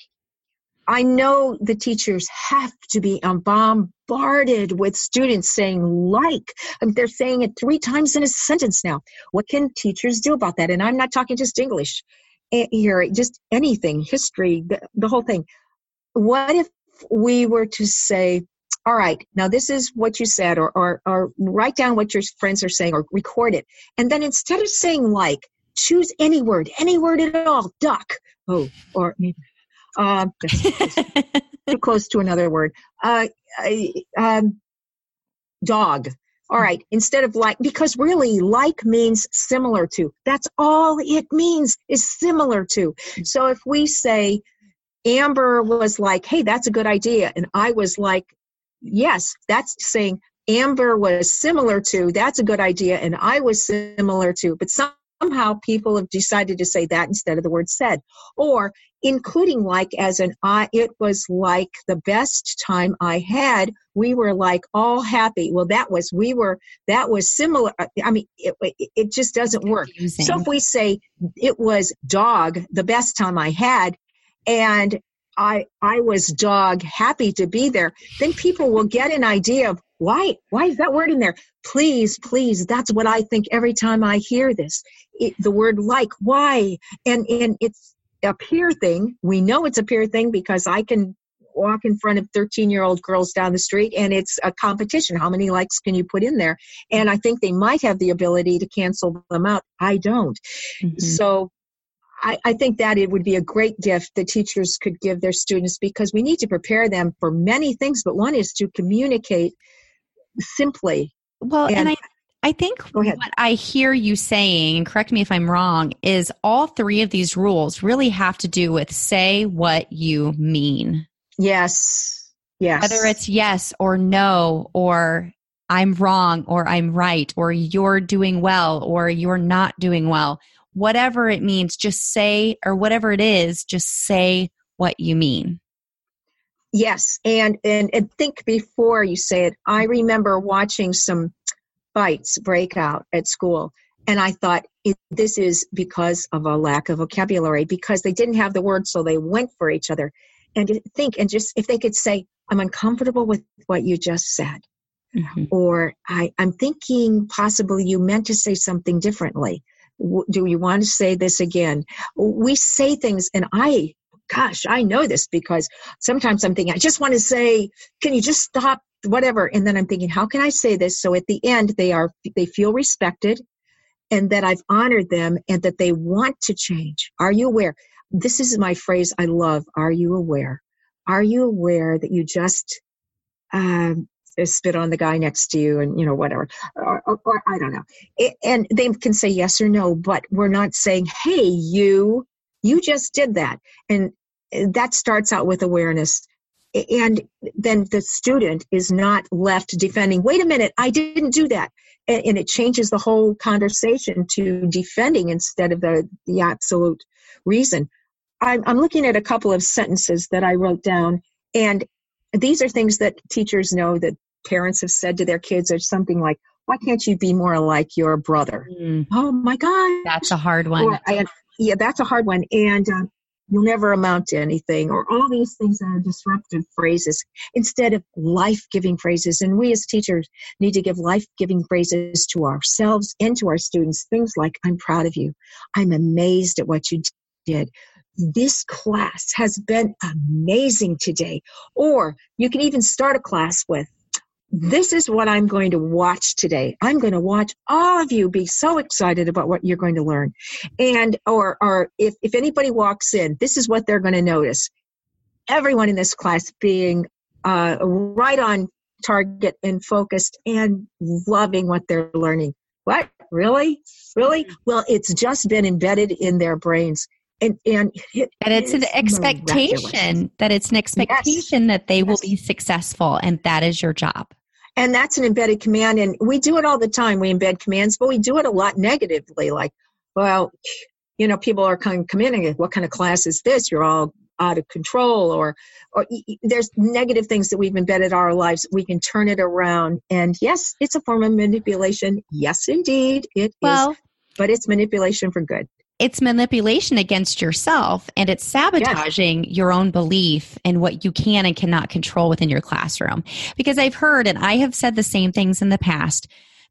I know the teachers have to be um, bombarded with students saying like. Um, they're saying it three times in a sentence now. What can teachers do about that? And I'm not talking just English eh, here, just anything, history, the, the whole thing. What if we were to say, all right, now this is what you said, or, or, or write down what your friends are saying, or record it. And then instead of saying like, choose any word, any word at all, duck. Oh, or uh, too close to another word. Uh, um, dog. All right, instead of like, because really like means similar to. That's all it means is similar to. So if we say, Amber was like, hey, that's a good idea. And I was like, yes, that's saying Amber was similar to, that's a good idea. And I was similar to. But somehow people have decided to say that instead of the word said or including like as an i it was like the best time i had we were like all happy well that was we were that was similar uh, i mean it, it just doesn't work so if we say it was dog the best time i had and I I was dog happy to be there, then people will get an idea of why why is that word in there? Please, please, that's what I think every time I hear this. It, the word like, why? And and it's a peer thing. We know it's a peer thing because I can walk in front of 13 year old girls down the street and it's a competition. How many likes can you put in there? And I think they might have the ability to cancel them out. I don't. Mm-hmm. So I, I, think that it would be a great gift that teachers could give their students because we need to prepare them for many things, but one is to communicate simply. Well, and, and I, I think what I hear you saying, and correct me if I'm wrong, is all three of these rules really have to do with say what you mean. Yes. Yes. Whether it's yes or no, or I'm wrong, or I'm right, or you're doing well, or you're not doing well whatever it means, just say, or whatever it is, just say what you mean. Yes, and, and and think before you say it. I remember watching some fights break out at school, and I thought this is because of a lack of vocabulary because they didn't have the words, so they went for each other. And think and just if they could say, "I'm uncomfortable with what you just said," mm-hmm. or I, "I'm thinking possibly you meant to say something differently." do you want to say this again? We say things, and I, gosh, I know this because sometimes I'm thinking, I just want to say, can you just stop, whatever? And then I'm thinking, how can I say this? So at the end, they are, they feel respected and that I've honored them and that they want to change. Are you aware? This is my phrase I love. Are you aware? Are you aware that you just um, spit on the guy next to you and you know whatever or, or, or i don't know it, and they can say yes or no but we're not saying hey you you just did that and uh, that starts out with awareness and then the student is not left defending wait a minute i didn't do that and, and it changes the whole conversation to defending instead of the the absolute reason I'm, I'm looking at a couple of sentences that i wrote down and these are things that teachers know that parents have said to their kids or something like, why can't you be more like your brother? Mm. Oh my God. That's a hard one. Or, yeah, that's a hard one. And uh, you'll never amount to anything, or all these things that are disruptive phrases instead of life giving phrases. And we as teachers need to give life giving phrases to ourselves and to our students. Things like, I'm proud of you. I'm amazed at what you did this class has been amazing today. Or you can even start a class with, this is what I'm going to watch today. I'm going to watch all of you be so excited about what you're going to learn. And, or, or if, if anybody walks in, this is what they're going to notice. Everyone in this class being uh, right on target and focused and loving what they're learning. What? Really? Really? Well, it's just been embedded in their brains. And, and it and it's an expectation miraculous. that it's an expectation yes. that they will be successful and that is your job and that's an embedded command and we do it all the time we embed commands but we do it a lot negatively like well you know people are kind of coming in what kind of class is this? You're all out of control or or there's negative things that we've embedded our lives we can turn it around. And yes it's a form of manipulation. Yes indeed it well, is, but it's manipulation for good it's manipulation against yourself and it's sabotaging yes. your own belief in what you can and cannot control within your classroom. Because I've heard, and I have said the same things in the past,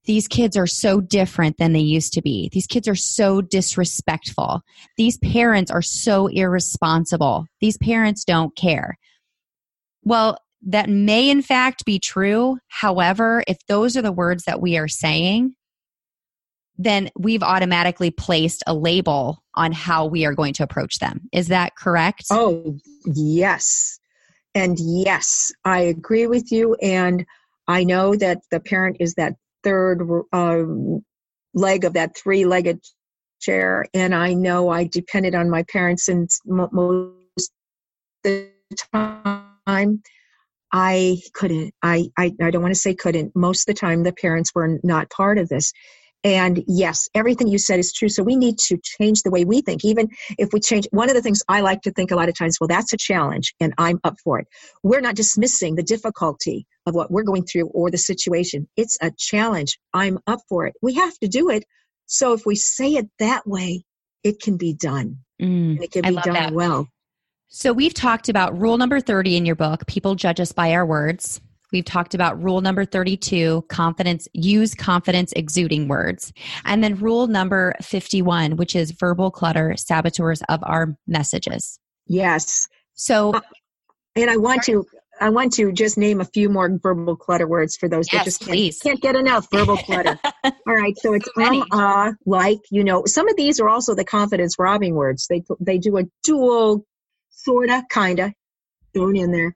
these kids are so different than they used to be. These kids are so disrespectful. These parents are so irresponsible. These parents don't care. Well, that may in fact be true. However, if those are the words that we are saying, then we've automatically placed a label on how we are going to approach them. Is that correct? Oh, yes. And yes, I agree with you. And I know that the parent is that third uh, leg of that three legged chair. And I know I depended on my parents and most the time. I couldn't. I, I, I don't want to say couldn't. Most of the time, the parents were not part of this And yes, everything you said is true. So we need to change the way we think. Even if we change, one of the things I like to think a lot of times, well, that's a challenge and I'm up for it. We're not dismissing the difficulty of what we're going through or the situation. It's a challenge. I'm up for it. We have to do it. So if we say it that way, it can be done. Mm, and it can be done that. well. So we've talked about rule number 30 in your book people judge us by our words. We've talked about rule number 32, confidence, use confidence exuding words. And then rule number 51, which is verbal clutter, saboteurs of our messages. Yes. So, uh, and I want to, I want to just name a few more verbal clutter words for those yes, that just can't, can't, get enough verbal clutter. All right, so it's so um, uh, like, you know, some of these are also the confidence robbing words. They they do a dual, sorta, kinda, thrown in there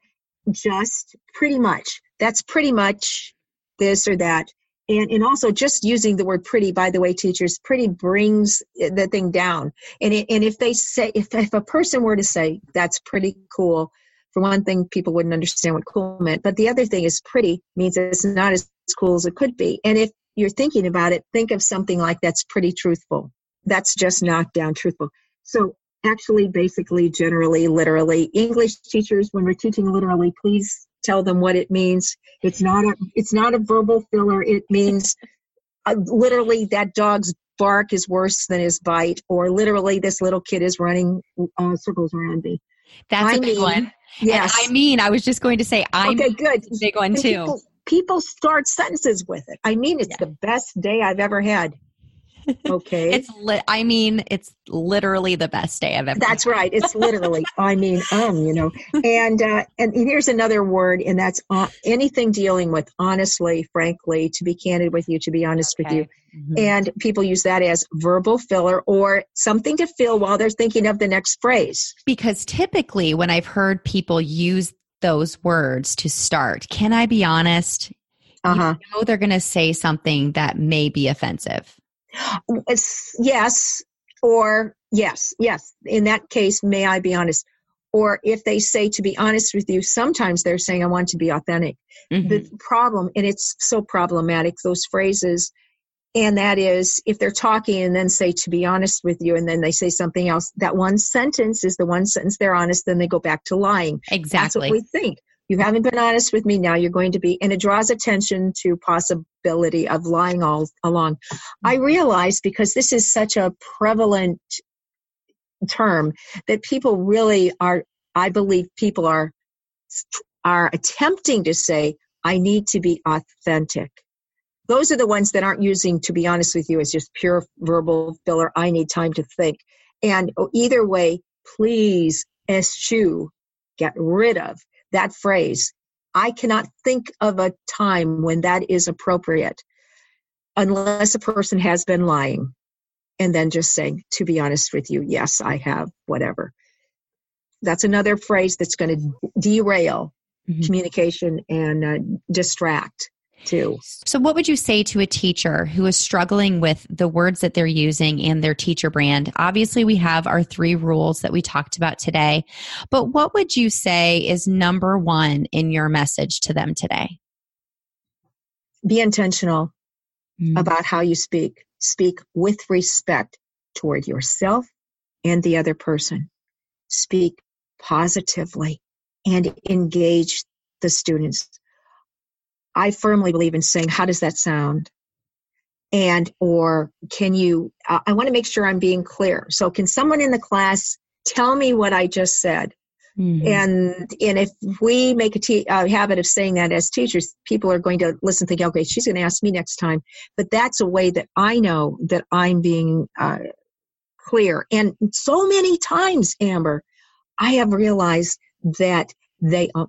just pretty much. That's pretty much this or that. And, and also just using the word pretty, by the way, teachers, pretty brings the thing down. And, it, and if they say, if, if a person were to say, that's pretty cool, for one thing, people wouldn't understand what cool meant. But the other thing is pretty means it's not as cool as it could be. And if you're thinking about it, think of something like that's pretty truthful. That's just knocked down truthful. So actually basically generally literally english teachers when we're teaching literally please tell them what it means. It's not a it's not a verbal filler. It means uh, literally that dog's bark is worse than his bite or literally this little kid is running uh, circles around me. That's I a big mean, one. yes and i mean i was just going to say i'm okay good. big one too. people, people, start sentences with it. I mean it's yeah. the best day i've ever had Okay. it's li- I mean, it's literally the best day I've ever. That's right. It's literally. I mean, um, you know, and uh, and here's another word, and that's uh, anything dealing with honestly, frankly, to be candid with you, to be honest okay. with you, mm-hmm. and people use that as verbal filler or something to fill while they're thinking of the next phrase. Because typically, when I've heard people use those words to start, can I be honest? Uh-huh. You know they're going to say something that may be offensive. It's yes, or yes, yes. In that case, may I be honest? Or if they say to be honest with you, sometimes they're saying I want to be authentic. Mm-hmm. The problem, and it's so problematic, those phrases, and that is if they're talking and then say to be honest with you and then they say something else that one sentence is the one sentence they're honest then they go back to lying exactly that's what we think you haven't been honest with me. Now you're going to be and it draws attention to possibility of lying all along. I realize because this is such a prevalent term that people really are i believe people are are attempting to say i need to be authentic. Those are the ones that aren't using to be honest with you as just pure verbal filler. I need time to think. And either way please eschew get rid of that phrase. I cannot think of a time when that is appropriate unless a person has been lying and then just saying, to be honest with you, yes, I have, whatever. That's another phrase that's going to derail mm-hmm. communication and uh, distract too. So, what would you say to a teacher who is struggling with the words that they're using and their teacher brand? Obviously, we have our three rules that we talked about today, but what would you say is number one in your message to them today? Be intentional mm-hmm. about how you speak. Speak with respect toward yourself and the other person. Speak positively and engage the students I firmly believe in saying, how does that sound? And, or can you, uh, I want to make sure I'm being clear. So can someone in the class tell me what I just said? Mm-hmm. And and if we make a te- habit of saying that as teachers, people are going to listen, think, okay, she's going to ask me next time. But that's a way that I know that I'm being uh, clear. And so many times, Amber, I have realized that they uh,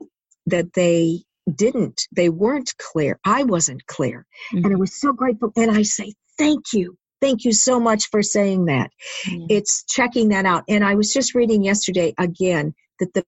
that they didn't they weren't clear. I wasn't clear. Mm-hmm. and i mm-hmm. was so grateful. And i say thank you. Thank you so much for saying that. Mm-hmm. it's checking that out. And i was just reading yesterday again that the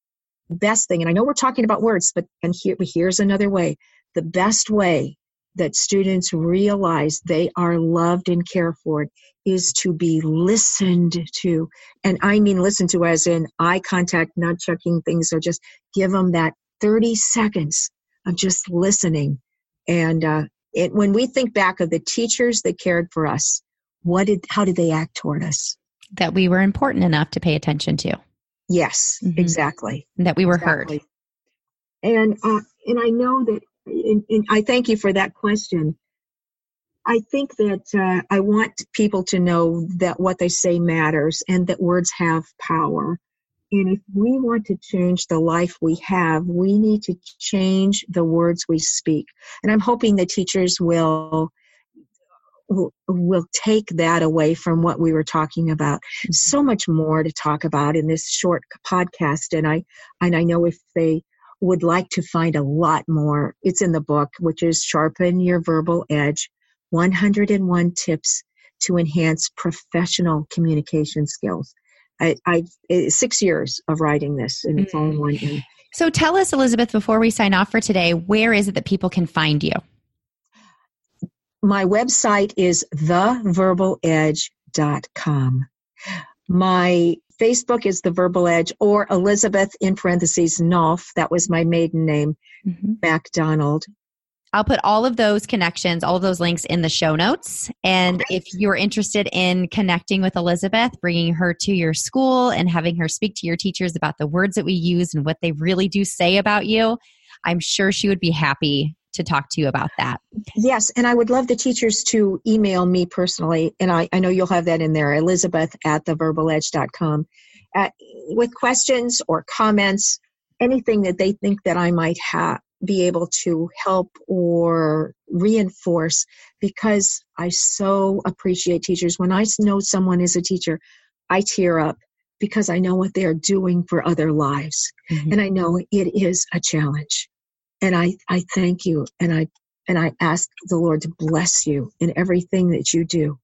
best thing and i know we're talking about words but and here here's another way. The best way that students realize they are loved and cared for is to be listened to. And i mean listen to as in eye contact not checking things. Or just give them that 30 seconds of just listening and uh, it, when we think back of the teachers that cared for us, what did, how did they act toward us? That we were important enough to pay attention to. Yes, mm-hmm. exactly. That we were exactly. heard. And, uh, and I know that, and, and I thank you for that question. I think that uh, I want people to know that what they say matters and that words have power. And if we want to change the life we have, we need to change the words we speak. And I'm hoping the teachers will will, take that away from what we were talking about. Mm-hmm. So much more to talk about in this short podcast, and I and I know if they would like to find a lot more, it's in the book, which is Sharpen Your Verbal Edge 101 Tips to Enhance Professional Communication Skills. I, I six years of writing this, and it's all in one. Mm. So tell us, Elizabeth, before we sign off for today, where is it that people can find you? My website is theverbaledge.com. My Facebook is The Verbal Edge or Elizabeth in parentheses Nolf. That was my maiden name, mm-hmm. MacDonald. I'll put all of those connections, all of those links in the show notes. And okay. if you're interested in connecting with Elizabeth, bringing her to your school and having her speak to your teachers about the words that we use and what they really do say about you, I'm sure she would be happy to talk to you about that. Yes, and I would love the teachers to email me personally, and I, I know you'll have that in there, Elizabeth at theverbaledge.com, at, uh, with questions or comments, anything that they think that I might have be able to help or reinforce because I so appreciate teachers. When I know someone is a teacher, I tear up because I know what they are doing for other lives. Mm-hmm. And I know it is a challenge. And I, I thank you and I and I ask the Lord to bless you in everything that you do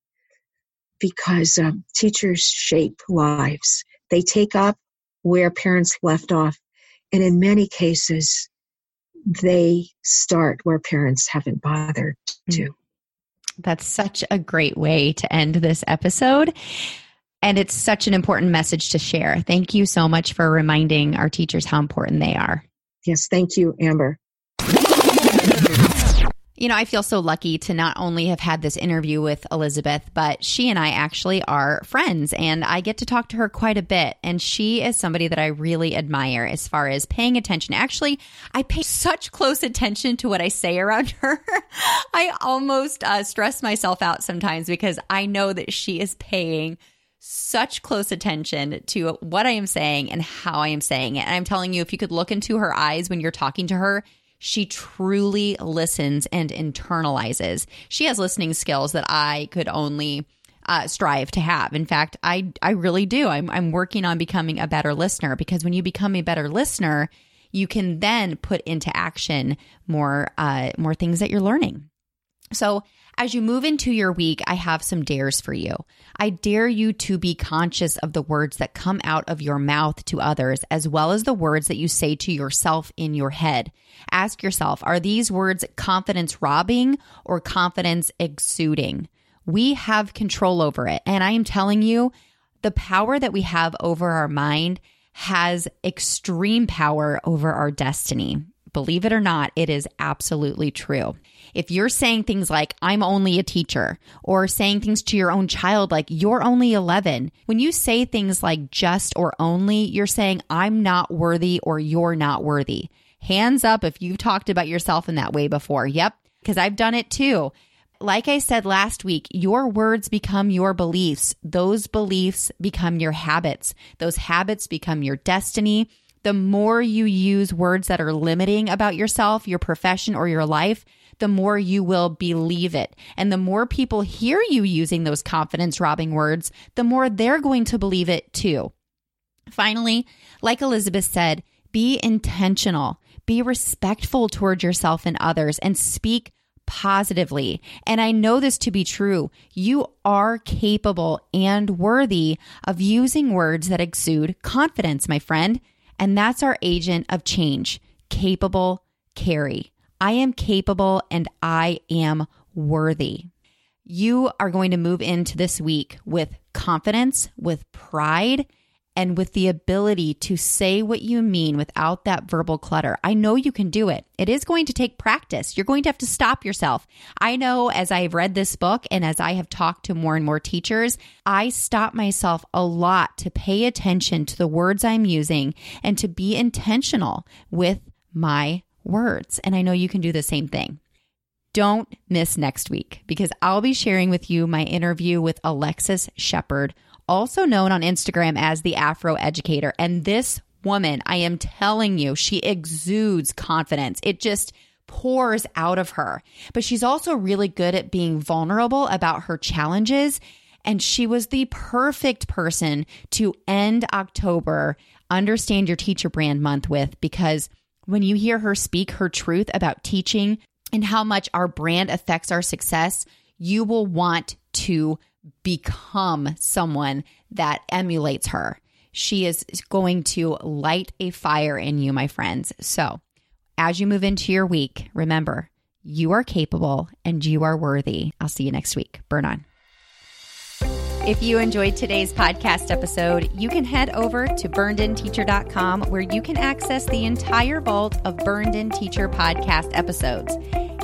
because um, teachers shape lives. They take up where parents left off. And in many cases, they start where parents haven't bothered to. Mm. That's such a great way to end this episode. And it's such an important message to share. Thank you so much for reminding our teachers how important they are. Yes, thank you, Amber. You know, I feel so lucky to not only have had this interview with Elizabeth, but she and I actually are friends and I get to talk to her quite a bit. And she is somebody that I really admire as far as paying attention. Actually, I pay such close attention to what I say around her. I almost uh, stress myself out sometimes because I know that she is paying such close attention to what I am saying and how I am saying it. And I'm telling you, if you could look into her eyes when you're talking to her, she truly listens and internalizes. She has listening skills that I could only uh, strive to have. In fact, I I really do. I'm I'm working on becoming a better listener because when you become a better listener, you can then put into action more uh, more things that you're learning. So as you move into your week, I have some dares for you. I dare you to be conscious of the words that come out of your mouth to others, as well as the words that you say to yourself in your head. Ask yourself are these words confidence robbing or confidence exuding? We have control over it. And I am telling you, the power that we have over our mind has extreme power over our destiny. Believe it or not, it is absolutely true. If you're saying things like, I'm only a teacher, or saying things to your own child like, you're only 11, when you say things like just or only, you're saying, I'm not worthy or you're not worthy. Hands up if you've talked about yourself in that way before. Yep, because I've done it too. Like I said last week, your words become your beliefs. Those beliefs become your habits. Those habits become your destiny the more you use words that are limiting about yourself, your profession, or your life, the more you will believe it. And the more people hear you using those confidence robbing words, the more they're going to believe it too. Finally, like Elizabeth said, be intentional, be respectful toward yourself and others, and speak positively. And I know this to be true. You are capable and worthy of using words that exude confidence, my friend. And that's our agent of change, capable Carrie. I am capable and I am worthy. You are going to move into this week with confidence, with pride, and with the ability to say what you mean without that verbal clutter. I know you can do it. It is going to take practice. You're going to have to stop yourself. I know as I've read this book and as I have talked to more and more teachers, I stop myself a lot to pay attention to the words I'm using and to be intentional with my words. And I know you can do the same thing. Don't miss next week because I'll be sharing with you my interview with Alexis Shepard also known on Instagram as the Afro Educator. And this woman, I am telling you, she exudes confidence. It just pours out of her. But she's also really good at being vulnerable about her challenges. And she was the perfect person to end October, understand your teacher brand month with, because when you hear her speak her truth about teaching and how much our brand affects our success, you will want to become someone that emulates her. She is going to light a fire in you, my friends. So, as you move into your week, remember you are capable and you are worthy. I'll see you next week. Burn on. If you enjoyed today's podcast episode, you can head over to burnedinteacher.com where you can access the entire vault of Burned In Teacher podcast episodes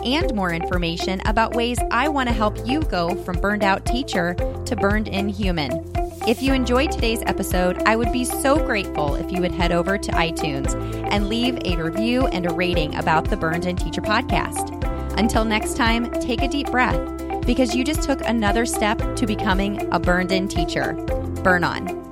and more information about ways I want to help you go from burned out teacher to burned in human. If you enjoyed today's episode, I would be so grateful if you would head over to iTunes and leave a review and a rating about the Burned In Teacher podcast. Until next time, take a deep breath because you just took another step to becoming a burned in teacher. Burn on.